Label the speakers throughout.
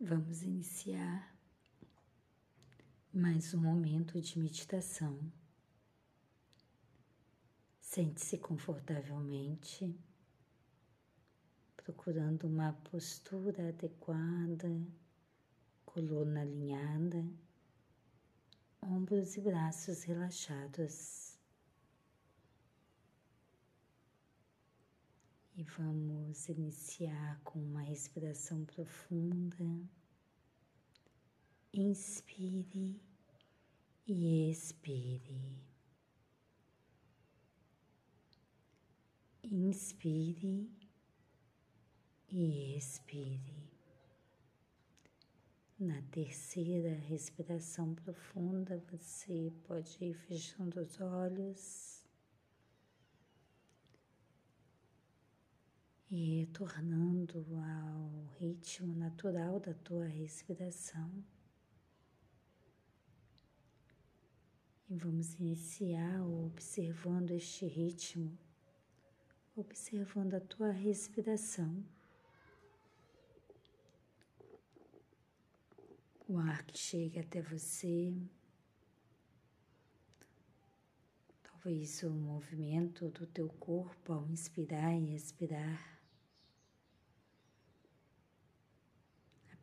Speaker 1: Vamos iniciar mais um momento de meditação. Sente-se confortavelmente, procurando uma postura adequada, coluna alinhada, ombros e braços relaxados. E vamos iniciar com uma respiração profunda. Inspire e expire. Inspire e expire. Na terceira respiração profunda, você pode ir fechando os olhos. e retornando ao ritmo natural da tua respiração. E vamos iniciar observando este ritmo, observando a tua respiração. O ar que chega até você, talvez o movimento do teu corpo ao inspirar e expirar.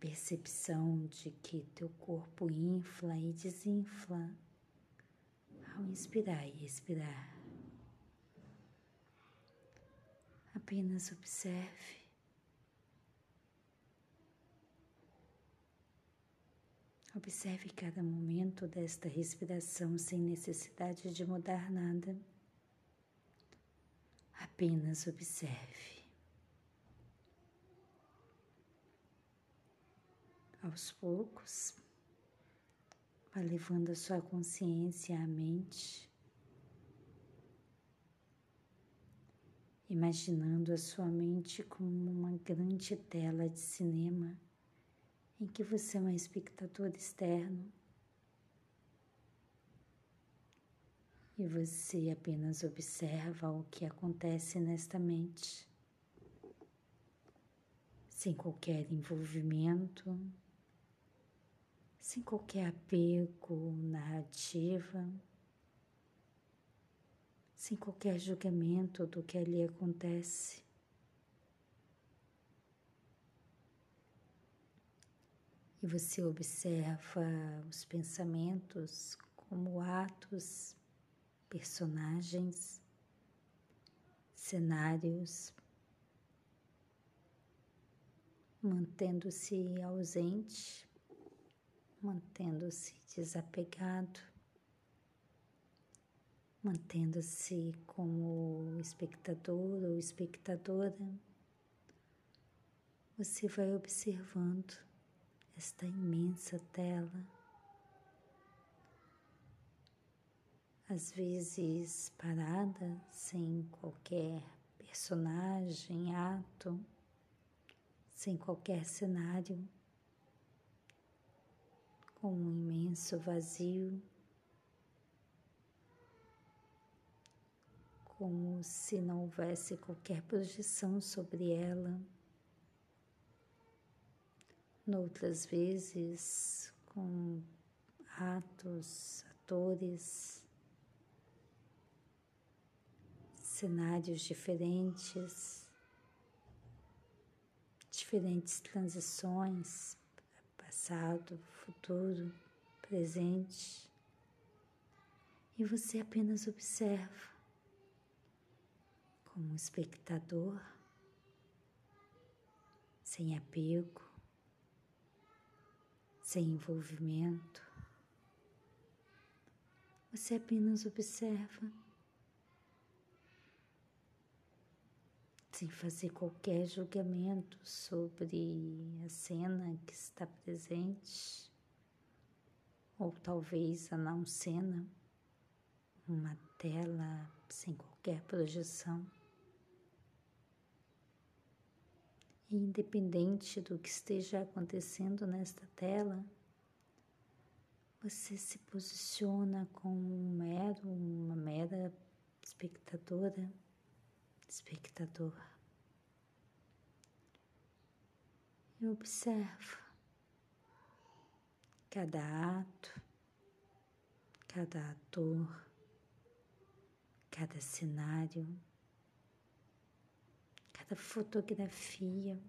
Speaker 1: Percepção de que teu corpo infla e desinfla ao inspirar e expirar. Apenas observe. Observe cada momento desta respiração sem necessidade de mudar nada. Apenas observe. Aos poucos, vai levando a sua consciência à mente, imaginando a sua mente como uma grande tela de cinema em que você é um espectador externo e você apenas observa o que acontece nesta mente, sem qualquer envolvimento sem qualquer apego, narrativa, sem qualquer julgamento do que ali acontece. E você observa os pensamentos como atos, personagens, cenários, mantendo-se ausente mantendo-se desapegado, mantendo-se como espectador ou espectadora, você vai observando esta imensa tela, às vezes parada, sem qualquer personagem, ato, sem qualquer cenário com um imenso vazio, como se não houvesse qualquer projeção sobre ela. Noutras vezes, com atos, atores, cenários diferentes, diferentes transições passado, futuro, presente, e você apenas observa como espectador, sem apego, sem envolvimento. Você apenas observa sem fazer qualquer julgamento sobre a cena que está presente, ou talvez a não cena, uma tela sem qualquer projeção. E independente do que esteja acontecendo nesta tela, você se posiciona como um mero, uma mera espectadora, espectador. E observa cada ato, cada ator, cada cenário, cada fotografia,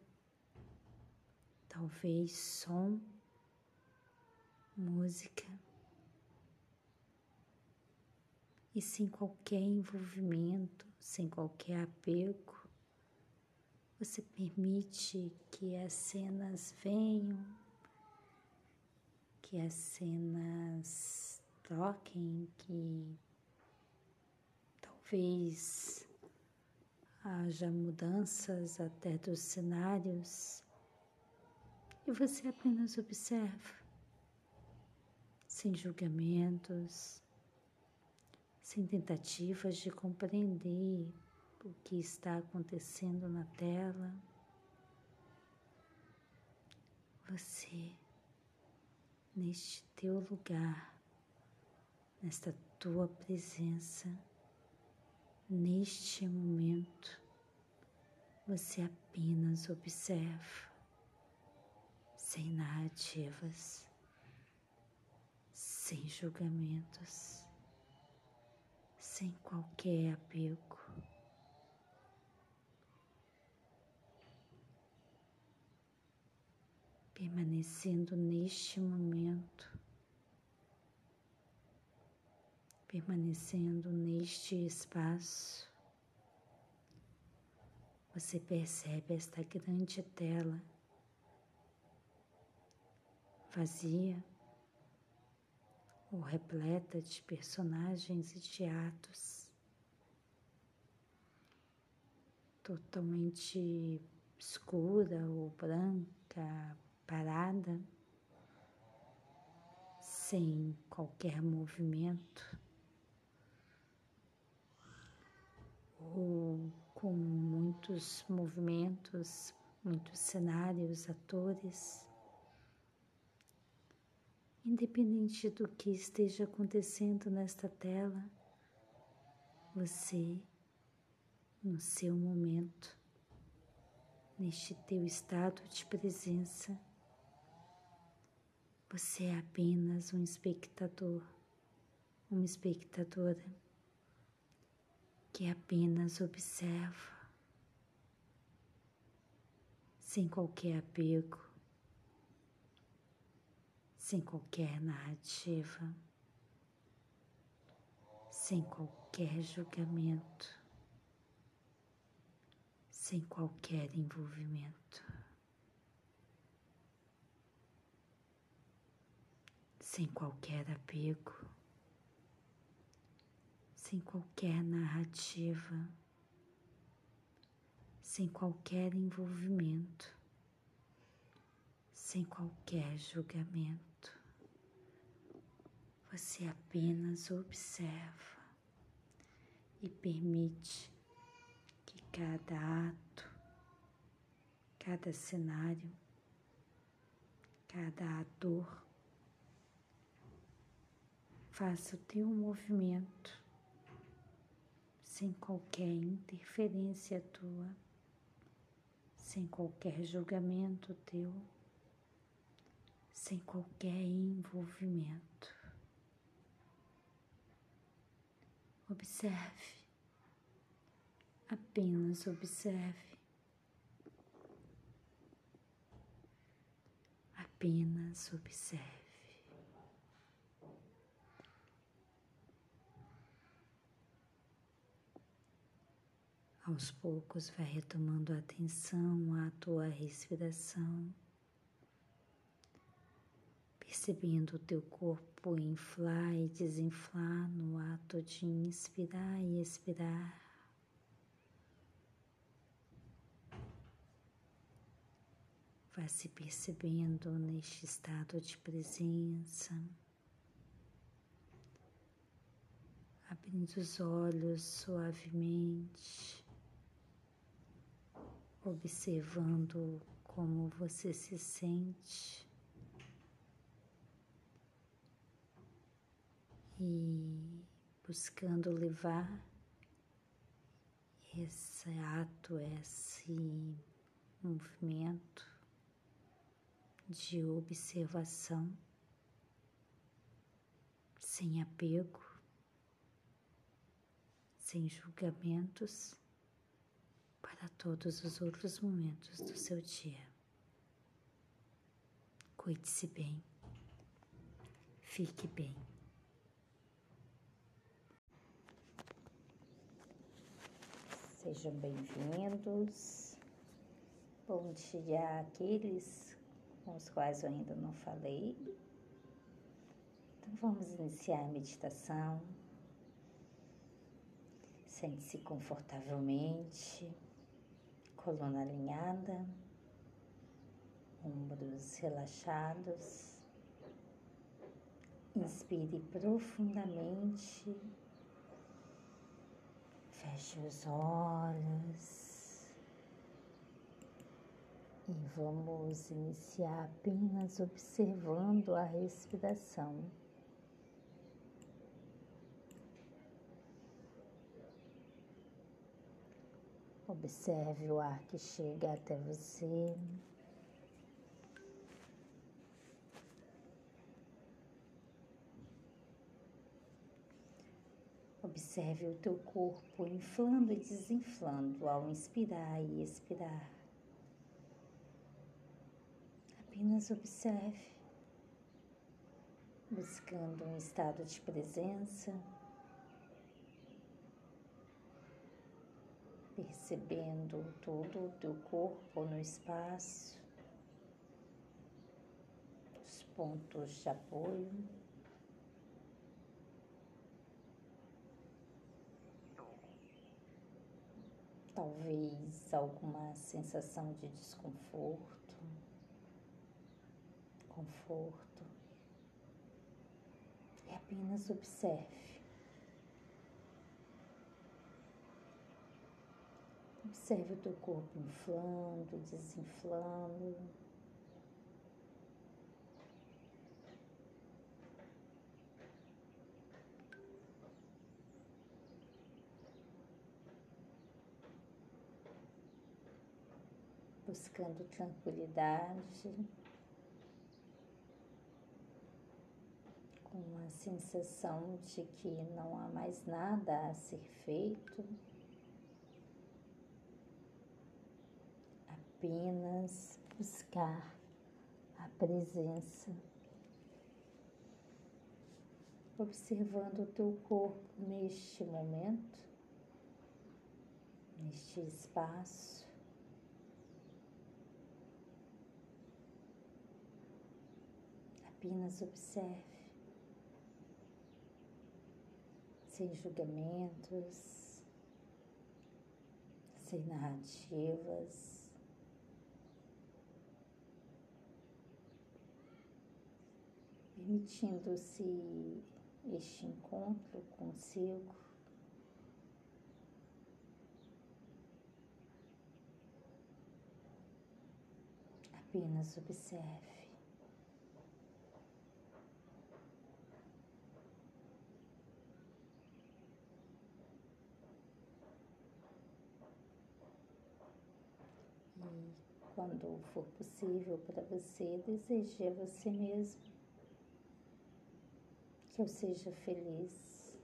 Speaker 1: talvez som, música. E sem qualquer envolvimento, sem qualquer apego, você permite que as cenas venham, que as cenas troquem, que talvez haja mudanças até dos cenários e você apenas observa, sem julgamentos, sem tentativas de compreender o que está acontecendo na tela. Você, neste teu lugar, nesta tua presença, neste momento, você apenas observa, sem narrativas, sem julgamentos sem qualquer apego. Permanecendo neste momento, permanecendo neste espaço, você percebe esta grande tela vazia ou repleta de personagens e de atos totalmente escura ou branca, parada, sem qualquer movimento, ou com muitos movimentos, muitos cenários, atores. Independente do que esteja acontecendo nesta tela, você, no seu momento, neste teu estado de presença, você é apenas um espectador, uma espectadora que apenas observa, sem qualquer apego, sem qualquer narrativa, sem qualquer julgamento, sem qualquer envolvimento, sem qualquer apego, sem qualquer narrativa, sem qualquer envolvimento. Sem qualquer julgamento. Você apenas observa e permite que cada ato, cada cenário, cada ator faça o teu movimento sem qualquer interferência tua, sem qualquer julgamento teu, sem qualquer envolvimento. Observe, apenas observe, apenas observe. Aos poucos vai retomando a atenção à tua respiração percebendo o teu corpo inflar e desinflar no ato de inspirar e expirar. Vá se percebendo neste estado de presença, abrindo os olhos suavemente, observando como você se sente. e buscando levar esse ato, esse movimento de observação sem apego, sem julgamentos para todos os outros momentos do seu dia. Cuide-se bem, fique bem. Sejam bem-vindos. Bom dia àqueles com os quais eu ainda não falei. Então vamos iniciar a meditação. Sente-se confortavelmente, coluna alinhada, ombros relaxados. Inspire profundamente Feche os olhos e vamos iniciar apenas observando a respiração. Observe o ar que chega até você. Observe o teu corpo inflando e desinflando ao inspirar e expirar. Apenas observe, buscando um estado de presença, percebendo todo o teu corpo no espaço, os pontos de apoio. talvez alguma sensação de desconforto, conforto. E apenas observe. Observe o teu corpo inflando, desinflando. buscando tranquilidade, com a sensação de que não há mais nada a ser feito, apenas buscar a presença, observando o teu corpo neste momento, neste espaço. Apenas observe, sem julgamentos, sem narrativas. Permitindo-se este encontro consigo. Apenas observe. quando for possível para você, deseje a você mesmo que eu seja feliz,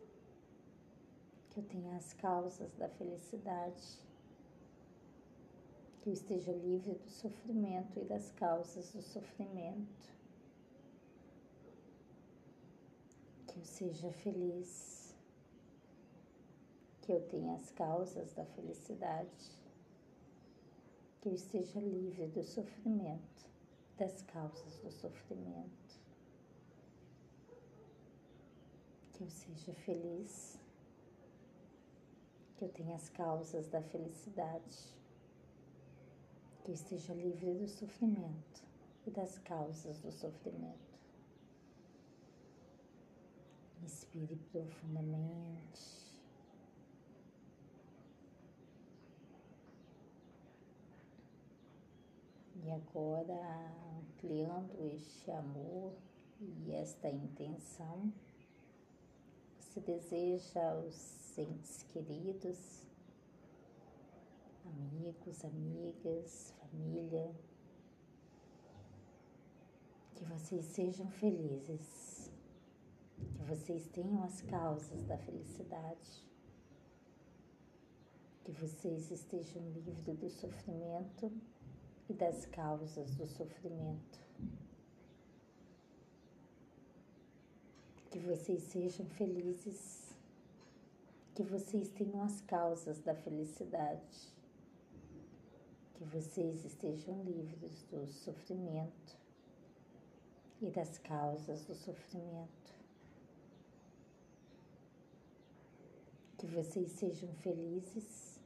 Speaker 1: que eu tenha as causas da felicidade, que eu esteja livre do sofrimento e das causas do sofrimento, que eu seja feliz, que eu tenha as causas da felicidade que eu esteja livre do sofrimento, das causas do sofrimento, que eu seja feliz, que eu tenha as causas da felicidade, que eu esteja livre do sofrimento e das causas do sofrimento. Inspire profundamente. E agora, ampliando este amor e esta intenção, você deseja aos entes queridos, amigos, amigas, família, que vocês sejam felizes, que vocês tenham as causas da felicidade, que vocês estejam livres do sofrimento e das causas do sofrimento. Que vocês sejam felizes, que vocês tenham as causas da felicidade, que vocês estejam livres do sofrimento e das causas do sofrimento. Que vocês sejam felizes,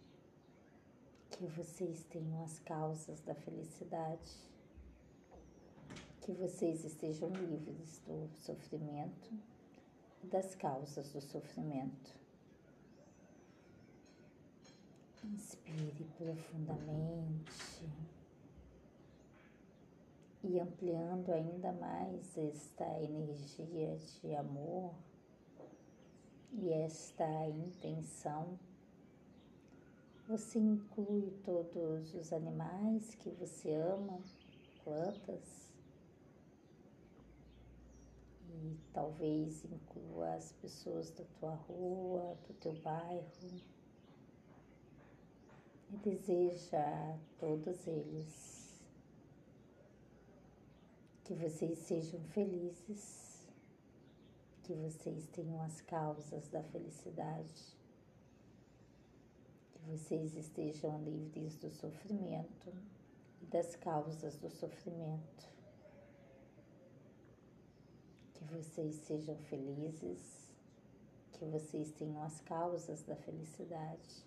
Speaker 1: que vocês tenham as causas da felicidade, que vocês estejam livres do sofrimento das causas do sofrimento. Inspire profundamente e ampliando ainda mais esta energia de amor e esta intenção. Você inclui todos os animais que você ama, plantas, e talvez inclua as pessoas da tua rua, do teu bairro, e deseja a todos eles que vocês sejam felizes que vocês tenham as causas da felicidade, que vocês estejam livres do sofrimento e das causas do sofrimento, que vocês sejam felizes, que vocês tenham as causas da felicidade,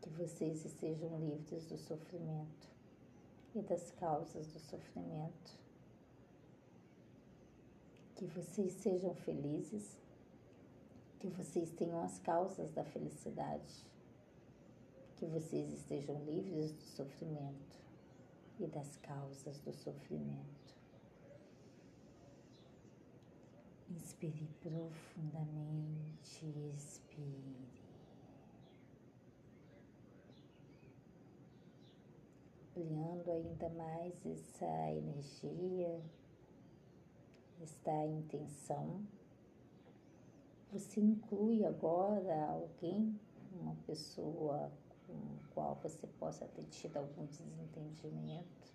Speaker 1: que vocês estejam livres do sofrimento e das causas do sofrimento que vocês sejam felizes, que vocês tenham as causas da felicidade, que vocês estejam livres do sofrimento e das causas do sofrimento. Inspire profundamente, expire. Ampliando ainda mais essa energia está a intenção. Você inclui agora alguém, uma pessoa com qual você possa ter tido algum desentendimento.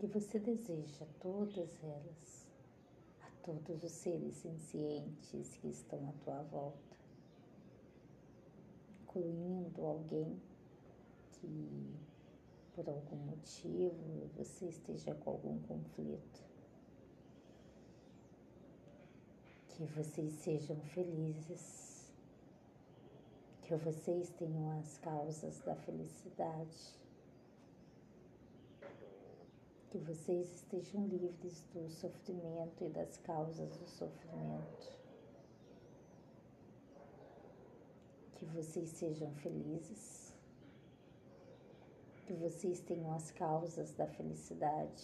Speaker 1: Que você deseja todas elas, a todos os seres sencientes que estão à tua volta, incluindo alguém que por algum motivo você esteja com algum conflito. Que vocês sejam felizes, que vocês tenham as causas da felicidade, que vocês estejam livres do sofrimento e das causas do sofrimento. Que vocês sejam felizes que vocês tenham as causas da felicidade,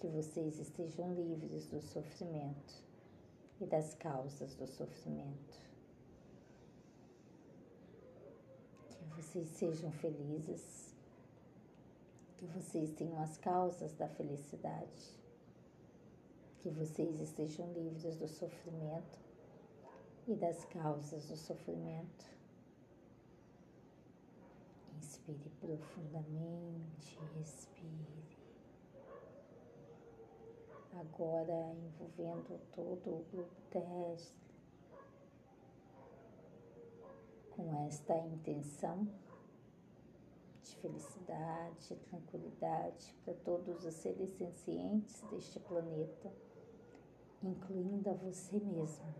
Speaker 1: que vocês estejam livres do sofrimento e das causas do sofrimento. Que vocês sejam felizes, que vocês tenham as causas da felicidade, que vocês estejam livres do sofrimento e das causas do sofrimento Inspire profundamente, respire. Agora envolvendo todo o grupo terrestre com esta intenção de felicidade, tranquilidade para todos os seres sencientes deste planeta, incluindo a você mesmo.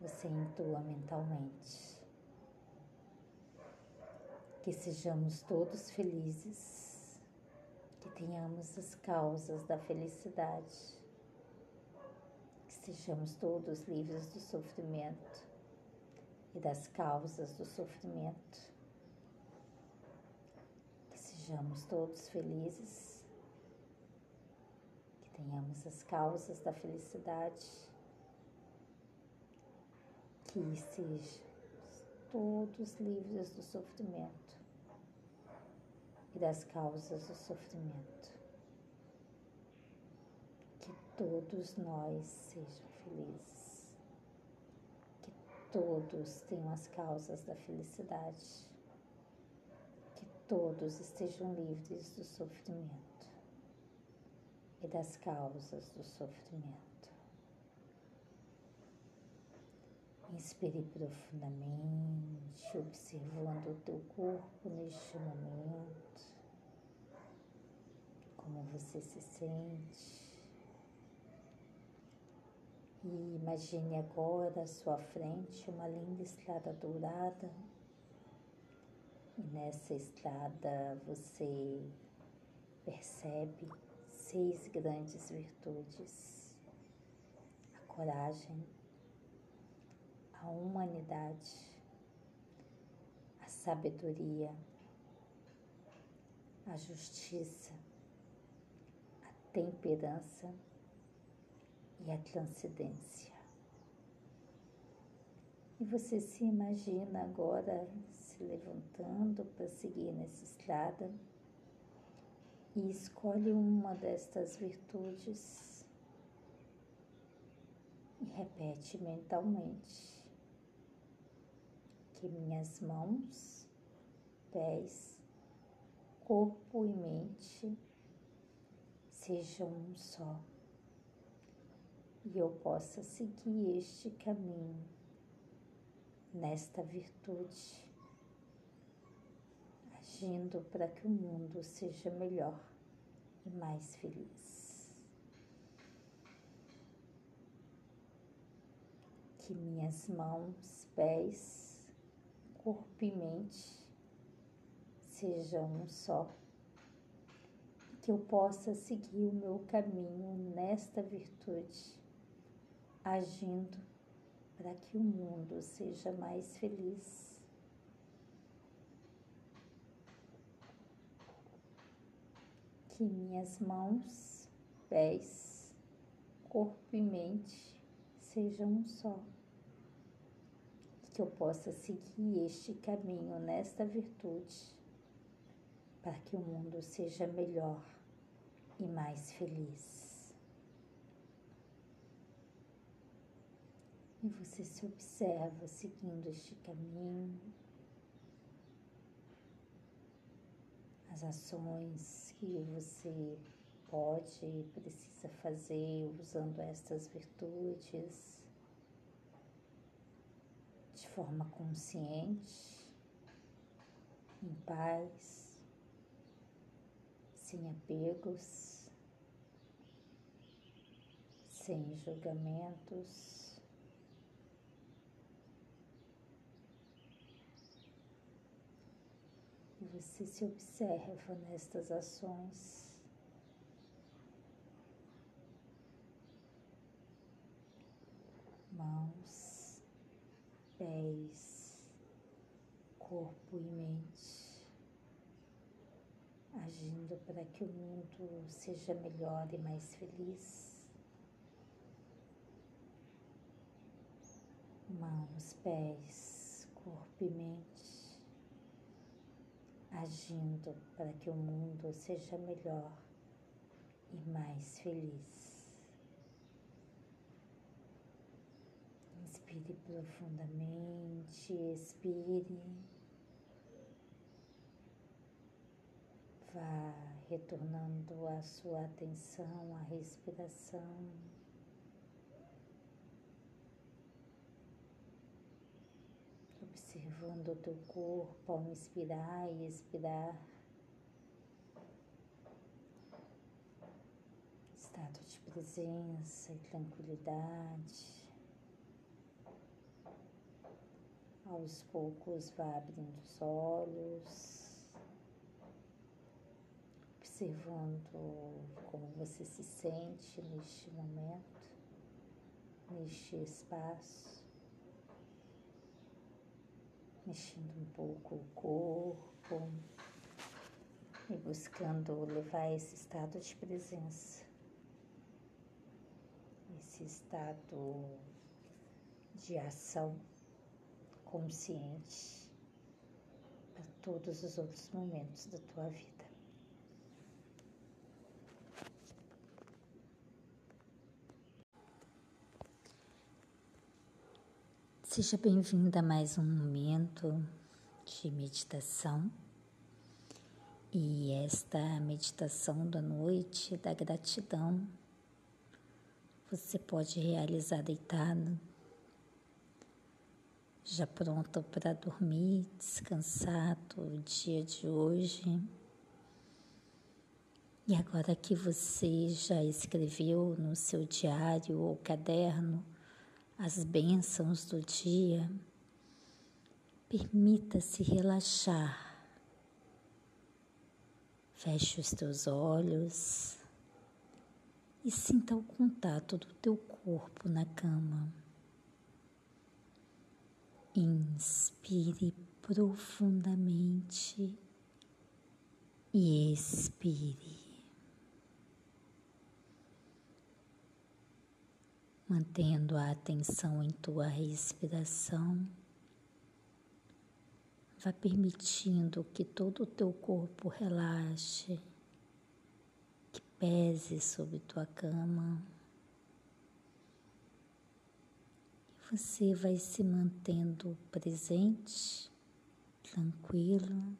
Speaker 1: Você intua mentalmente que sejamos todos felizes, que tenhamos as causas da felicidade, que sejamos todos livres do sofrimento e das causas do sofrimento, sejamos todos felizes, que tenhamos as causas da felicidade, que sejamos todos livres do sofrimento e das causas do sofrimento. Que todos nós sejam felizes. Que todos tenham as causas da felicidade. Todos estejam livres do sofrimento e das causas do sofrimento. Inspire profundamente, observando o teu corpo neste momento, como você se sente. E imagine agora à sua frente uma linda estrada dourada. Nessa estrada você percebe seis grandes virtudes: a coragem, a humanidade, a sabedoria, a justiça, a temperança e a transcendência. E você se imagina agora se levantando para seguir nessa estrada e escolhe uma destas virtudes e repete mentalmente que minhas mãos, pés, corpo e mente sejam um só e eu possa seguir este caminho nesta virtude, agindo para que o mundo seja melhor e mais feliz. Que minhas mãos, pés, corpo e mente sejam um só. Que eu possa seguir o meu caminho nesta virtude, agindo para que o mundo seja mais feliz. Que minhas mãos, pés, corpo e mente sejam um só que eu possa seguir este caminho nesta virtude, para que o mundo seja melhor e mais feliz. E você se observa seguindo este caminho, as ações que você pode e precisa fazer usando estas virtudes de forma consciente, em paz, sem apegos, sem julgamentos. E você se observa nestas ações. Mãos pés, corpo e mente, agindo para que o mundo seja melhor e mais feliz. Mãos, pés, corpo e mente, agindo para que o mundo seja melhor e mais feliz. Inspire profundamente, expire. Vá retornando a sua atenção à respiração. Observando o teu corpo ao inspirar e expirar. Estado de presença e tranquilidade. Aos poucos vá abrindo os olhos, observando como você se sente neste momento, neste espaço, mexendo um pouco o corpo e buscando levar esse estado de presença, esse estado de ação consciente para todos os outros momentos da tua vida. Seja bem-vinda a mais um momento de meditação. E esta meditação da noite da gratidão você pode realizar deitado, já pronto para dormir, descansar o dia de hoje. E agora que você já escreveu no seu diário ou caderno as bênçãos do dia, permita-se relaxar. Feche os teus olhos e sinta o contato do teu corpo na cama. Inspire profundamente e expire. Mantendo a atenção em tua respiração, vá permitindo que todo o teu corpo relaxe, que pese sobre tua cama. você vai se mantendo presente, tranquilo.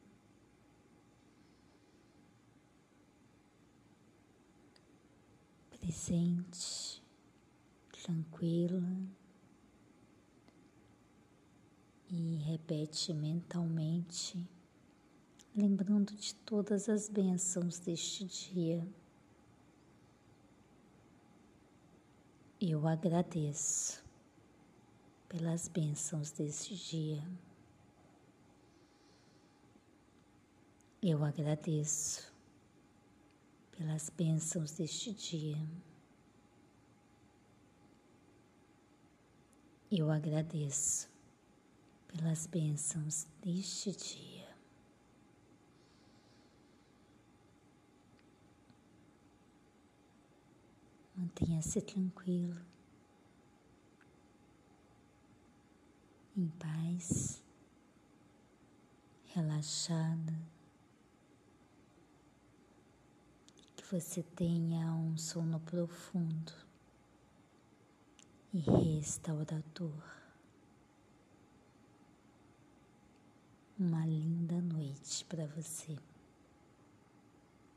Speaker 1: Presente, tranquila e repete mentalmente, lembrando de todas as bênçãos deste dia. Eu agradeço pelas bênçãos deste dia. Eu agradeço pelas bênçãos deste dia. Eu agradeço pelas bênçãos deste dia. Mantenha-se tranquilo. em paz, relaxada, que você tenha um sono profundo e restaurador. Uma linda noite para você.